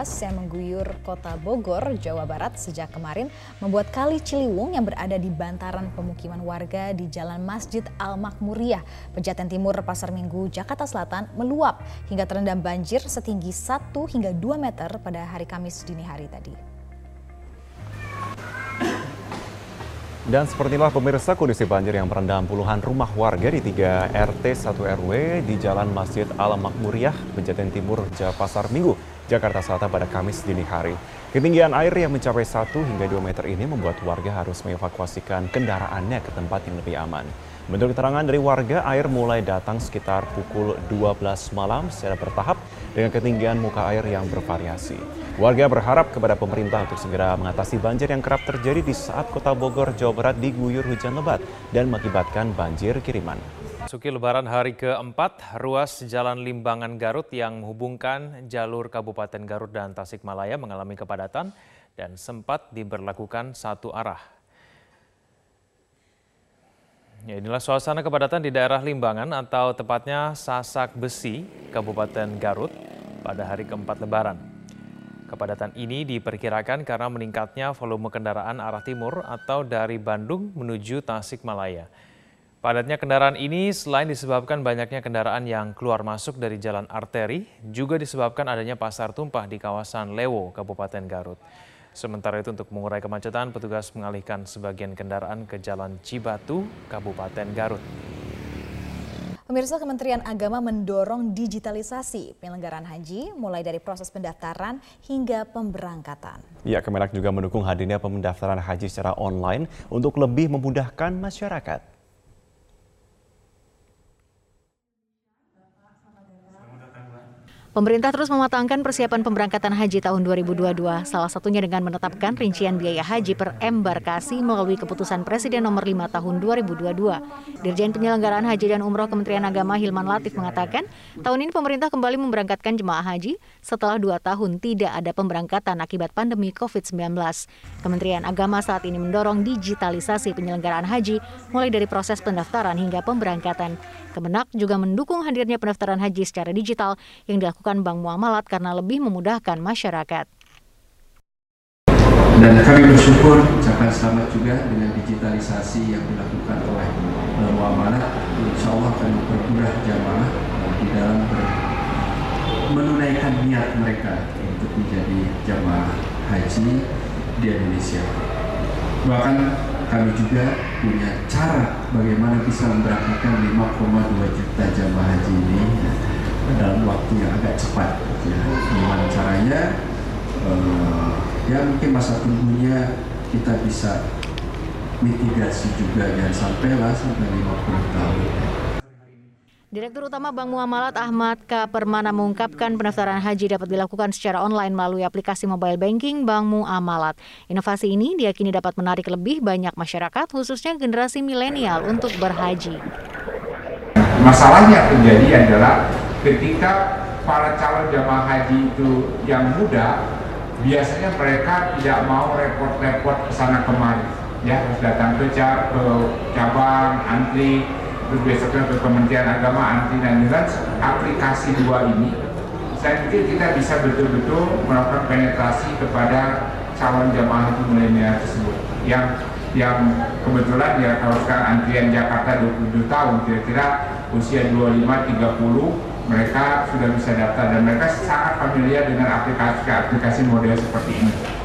yang mengguyur kota Bogor, Jawa Barat sejak kemarin membuat kali Ciliwung yang berada di bantaran pemukiman warga di Jalan Masjid Al-Makmuriyah, Pejaten Timur, Pasar Minggu, Jakarta Selatan meluap hingga terendam banjir setinggi 1 hingga 2 meter pada hari Kamis dini hari tadi. Dan sepertilah pemirsa kondisi banjir yang merendam puluhan rumah warga di 3 RT 1 RW di Jalan Masjid Al Makmuriyah, Pejaten Timur, Pasar Minggu, Jakarta Selatan pada Kamis dini hari. Ketinggian air yang mencapai 1 hingga 2 meter ini membuat warga harus mengevakuasikan kendaraannya ke tempat yang lebih aman. Menurut keterangan dari warga, air mulai datang sekitar pukul 12 malam secara bertahap dengan ketinggian muka air yang bervariasi. Warga berharap kepada pemerintah untuk segera mengatasi banjir yang kerap terjadi di saat kota Bogor, Jawa Barat diguyur hujan lebat dan mengakibatkan banjir kiriman. Suki Lebaran hari keempat, ruas Jalan Limbangan Garut yang menghubungkan jalur Kabupaten Garut dan Tasikmalaya mengalami kepadatan dan sempat diberlakukan satu arah. Ya, inilah suasana kepadatan di daerah Limbangan atau tepatnya Sasak Besi, Kabupaten Garut pada hari keempat Lebaran. Kepadatan ini diperkirakan karena meningkatnya volume kendaraan arah timur atau dari Bandung menuju Tasikmalaya. Padatnya kendaraan ini selain disebabkan banyaknya kendaraan yang keluar masuk dari jalan arteri, juga disebabkan adanya pasar tumpah di kawasan Lewo, Kabupaten Garut. Sementara itu untuk mengurai kemacetan, petugas mengalihkan sebagian kendaraan ke Jalan Cibatu, Kabupaten Garut. Pemirsa Kementerian Agama mendorong digitalisasi penyelenggaraan haji mulai dari proses pendaftaran hingga pemberangkatan. Ya, Kemenak juga mendukung hadirnya pendaftaran haji secara online untuk lebih memudahkan masyarakat. Pemerintah terus mematangkan persiapan pemberangkatan haji tahun 2022, salah satunya dengan menetapkan rincian biaya haji per embarkasi melalui keputusan Presiden nomor 5 tahun 2022. Dirjen Penyelenggaraan Haji dan Umroh Kementerian Agama Hilman Latif mengatakan, tahun ini pemerintah kembali memberangkatkan jemaah haji setelah dua tahun tidak ada pemberangkatan akibat pandemi COVID-19. Kementerian Agama saat ini mendorong digitalisasi penyelenggaraan haji mulai dari proses pendaftaran hingga pemberangkatan. Kemenak juga mendukung hadirnya pendaftaran haji secara digital yang dilakukan Bank Muamalat karena lebih memudahkan masyarakat. Dan kami bersyukur ucapan selamat juga dengan digitalisasi yang dilakukan oleh Bank Muamalat. Insya Allah akan mempermudah jamaah di dalam menunaikan niat mereka untuk menjadi jamaah haji di Indonesia. Bahkan kami juga punya cara bagaimana bisa memberangkatkan 5,2 juta jamaah haji ini dalam waktu yang agak cepat. Ya. Caranya? Uh, ya mungkin masa tunggunya kita bisa mitigasi juga jangan sampai lah sampai 50 tahun. Direktur Utama Bank Muamalat Ahmad K. Permana mengungkapkan pendaftaran haji dapat dilakukan secara online melalui aplikasi mobile banking Bank Muamalat. Inovasi ini diyakini dapat menarik lebih banyak masyarakat, khususnya generasi milenial untuk berhaji. Masalahnya terjadi adalah ketika para calon jamaah haji itu yang muda, biasanya mereka tidak mau repot-repot ke sana kemari. Ya, harus datang ke cabang, antri, terus besoknya ke Kementerian Agama anti dengan aplikasi dua ini saya pikir kita bisa betul-betul melakukan penetrasi kepada calon jamaah haji milenial tersebut yang yang kebetulan ya kalau sekarang antrian Jakarta 27 tahun kira-kira usia 25 30 mereka sudah bisa daftar dan mereka sangat familiar dengan aplikasi-aplikasi model seperti ini.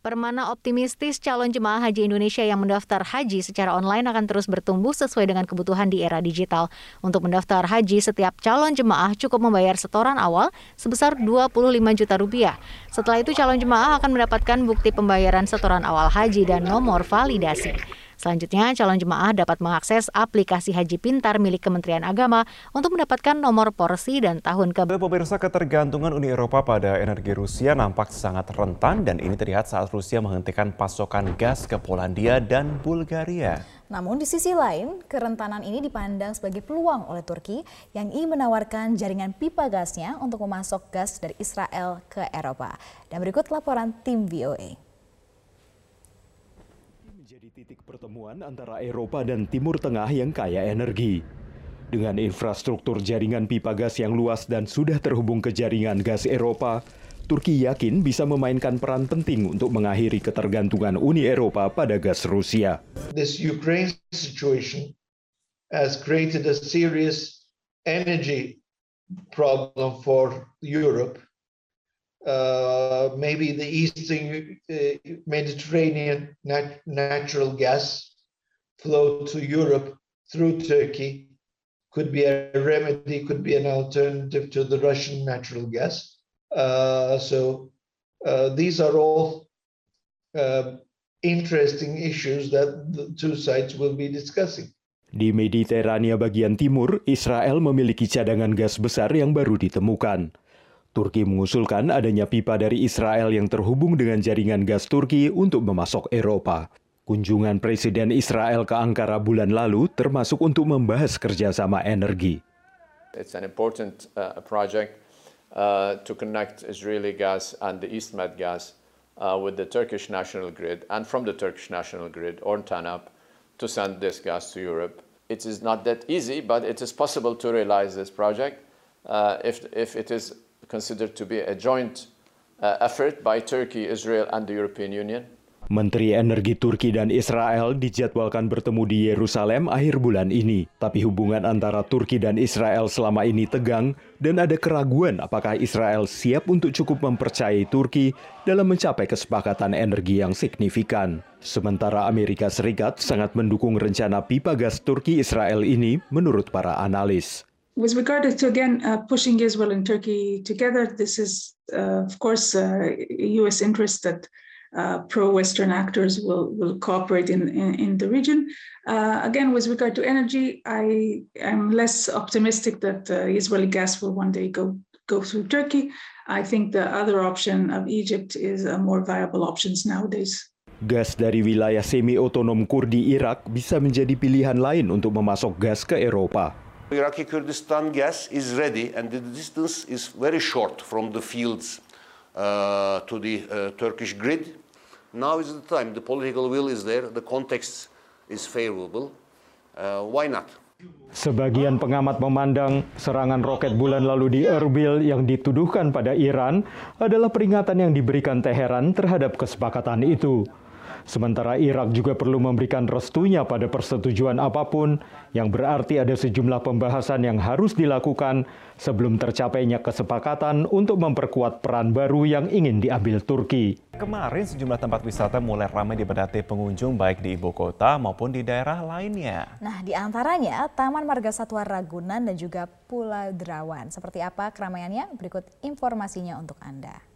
Permana optimistis calon jemaah haji Indonesia yang mendaftar haji secara online akan terus bertumbuh sesuai dengan kebutuhan di era digital. Untuk mendaftar haji, setiap calon jemaah cukup membayar setoran awal sebesar 25 juta rupiah. Setelah itu calon jemaah akan mendapatkan bukti pembayaran setoran awal haji dan nomor validasi. Selanjutnya, calon jemaah dapat mengakses aplikasi Haji Pintar milik Kementerian Agama untuk mendapatkan nomor porsi dan tahun ke. Pemirsa ketergantungan Uni Eropa pada energi Rusia nampak sangat rentan dan ini terlihat saat Rusia menghentikan pasokan gas ke Polandia dan Bulgaria. Namun di sisi lain, kerentanan ini dipandang sebagai peluang oleh Turki yang ingin menawarkan jaringan pipa gasnya untuk memasok gas dari Israel ke Eropa. Dan berikut laporan tim VOA titik pertemuan antara Eropa dan Timur Tengah yang kaya energi. Dengan infrastruktur jaringan pipa gas yang luas dan sudah terhubung ke jaringan gas Eropa, Turki yakin bisa memainkan peran penting untuk mengakhiri ketergantungan Uni Eropa pada gas Rusia. This Ukraine situation has created a serious energy problem for Europe. Uh, maybe the Eastern uh, Mediterranean nat natural gas flow to Europe through Turkey could be a remedy, could be an alternative to the Russian natural gas. Uh, so uh, these are all uh, interesting issues that the two sides will be discussing. Di Mediterania bagian timur, Israel memiliki cadangan gas besar yang baru ditemukan. Turki mengusulkan adanya pipa dari Israel yang terhubung dengan jaringan gas Turki untuk memasok Eropa. Kunjungan Presiden Israel ke Ankara bulan lalu termasuk untuk membahas kerjasama energi. It's an important uh, project uh, to connect Israeli gas and the East Med gas uh, with the Turkish national grid and from the Turkish national grid or TANAP to send this gas to Europe. It is not that easy, but it is possible to realize this project uh, if, if it is considered to be a joint uh, effort by Turkey, Israel, and the European Union. Menteri Energi Turki dan Israel dijadwalkan bertemu di Yerusalem akhir bulan ini. Tapi hubungan antara Turki dan Israel selama ini tegang dan ada keraguan apakah Israel siap untuk cukup mempercayai Turki dalam mencapai kesepakatan energi yang signifikan. Sementara Amerika Serikat sangat mendukung rencana pipa gas Turki Israel ini menurut para analis. With regard to again uh, pushing Israel and Turkey together, this is uh, of course uh, U.S. interest that uh, pro-Western actors will will cooperate in in, in the region. Uh, again, with regard to energy, I am less optimistic that uh, Israeli gas will one day go go through Turkey. I think the other option of Egypt is a more viable options nowadays. Gas dari wilayah semi-otonom Kurdi Irak bisa menjadi pilihan lain untuk memasok gas ke Eropa. Iraqi Kurdistan gas is ready and the distance is very short from the fields uh, to the uh, Turkish grid. Now is the time. The political will is there. The context is favorable. Uh, why not? Sebagian pengamat memandang serangan roket bulan lalu di Erbil yang dituduhkan pada Iran adalah peringatan yang diberikan Teheran terhadap kesepakatan itu. Sementara Irak juga perlu memberikan restunya pada persetujuan apa pun yang berarti ada sejumlah pembahasan yang harus dilakukan sebelum tercapainya kesepakatan untuk memperkuat peran baru yang ingin diambil Turki. Kemarin sejumlah tempat wisata mulai ramai dibedati pengunjung baik di ibu kota maupun di daerah lainnya. Nah, di antaranya Taman Marga Satwa Ragunan dan juga Pulau Derawan. Seperti apa keramaiannya? Berikut informasinya untuk Anda.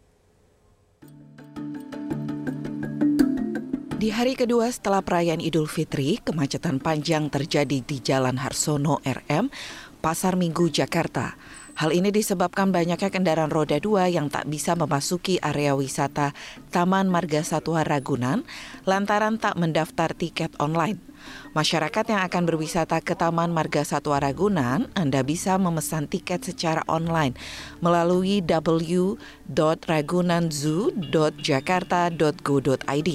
Di hari kedua setelah perayaan Idul Fitri, kemacetan panjang terjadi di Jalan Harsono RM, Pasar Minggu, Jakarta. Hal ini disebabkan banyaknya kendaraan roda dua yang tak bisa memasuki area wisata Taman Marga Satwa Ragunan lantaran tak mendaftar tiket online. Masyarakat yang akan berwisata ke Taman Marga Satwa Ragunan, Anda bisa memesan tiket secara online melalui www.ragunanzoo.jakarta.go.id.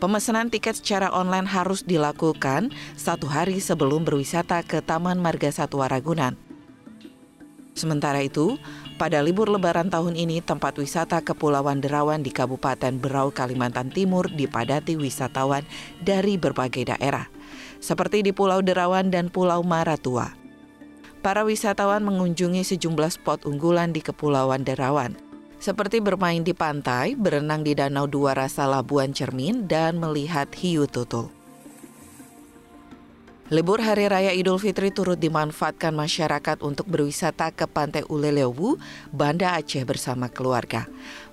Pemesanan tiket secara online harus dilakukan satu hari sebelum berwisata ke Taman Marga Satwa Ragunan. Sementara itu, pada libur lebaran tahun ini tempat wisata Kepulauan Derawan di Kabupaten Berau, Kalimantan Timur dipadati wisatawan dari berbagai daerah, seperti di Pulau Derawan dan Pulau Maratua. Para wisatawan mengunjungi sejumlah spot unggulan di Kepulauan Derawan, seperti bermain di pantai, berenang di Danau Dua Rasa Labuan Cermin, dan melihat hiu tutul. Libur Hari Raya Idul Fitri turut dimanfaatkan masyarakat untuk berwisata ke Pantai Ulelewu, Banda Aceh bersama keluarga.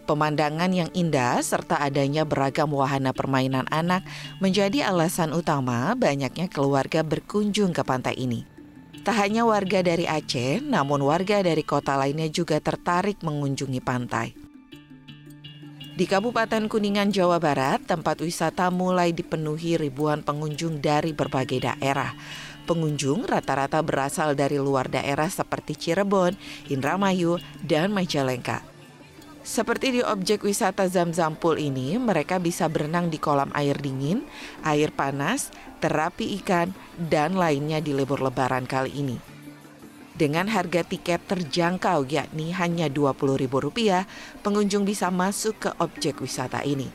Pemandangan yang indah serta adanya beragam wahana permainan anak menjadi alasan utama banyaknya keluarga berkunjung ke pantai ini. Tak hanya warga dari Aceh, namun warga dari kota lainnya juga tertarik mengunjungi pantai. Di Kabupaten Kuningan, Jawa Barat, tempat wisata mulai dipenuhi ribuan pengunjung dari berbagai daerah. Pengunjung rata-rata berasal dari luar daerah seperti Cirebon, Indramayu, dan Majalengka. Seperti di objek wisata Zam-Zam Pool ini, mereka bisa berenang di kolam air dingin, air panas, terapi ikan, dan lainnya di libur lebaran kali ini. Dengan harga tiket terjangkau yakni hanya Rp20.000, pengunjung bisa masuk ke objek wisata ini.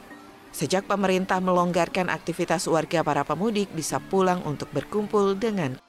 Sejak pemerintah melonggarkan aktivitas warga para pemudik bisa pulang untuk berkumpul dengan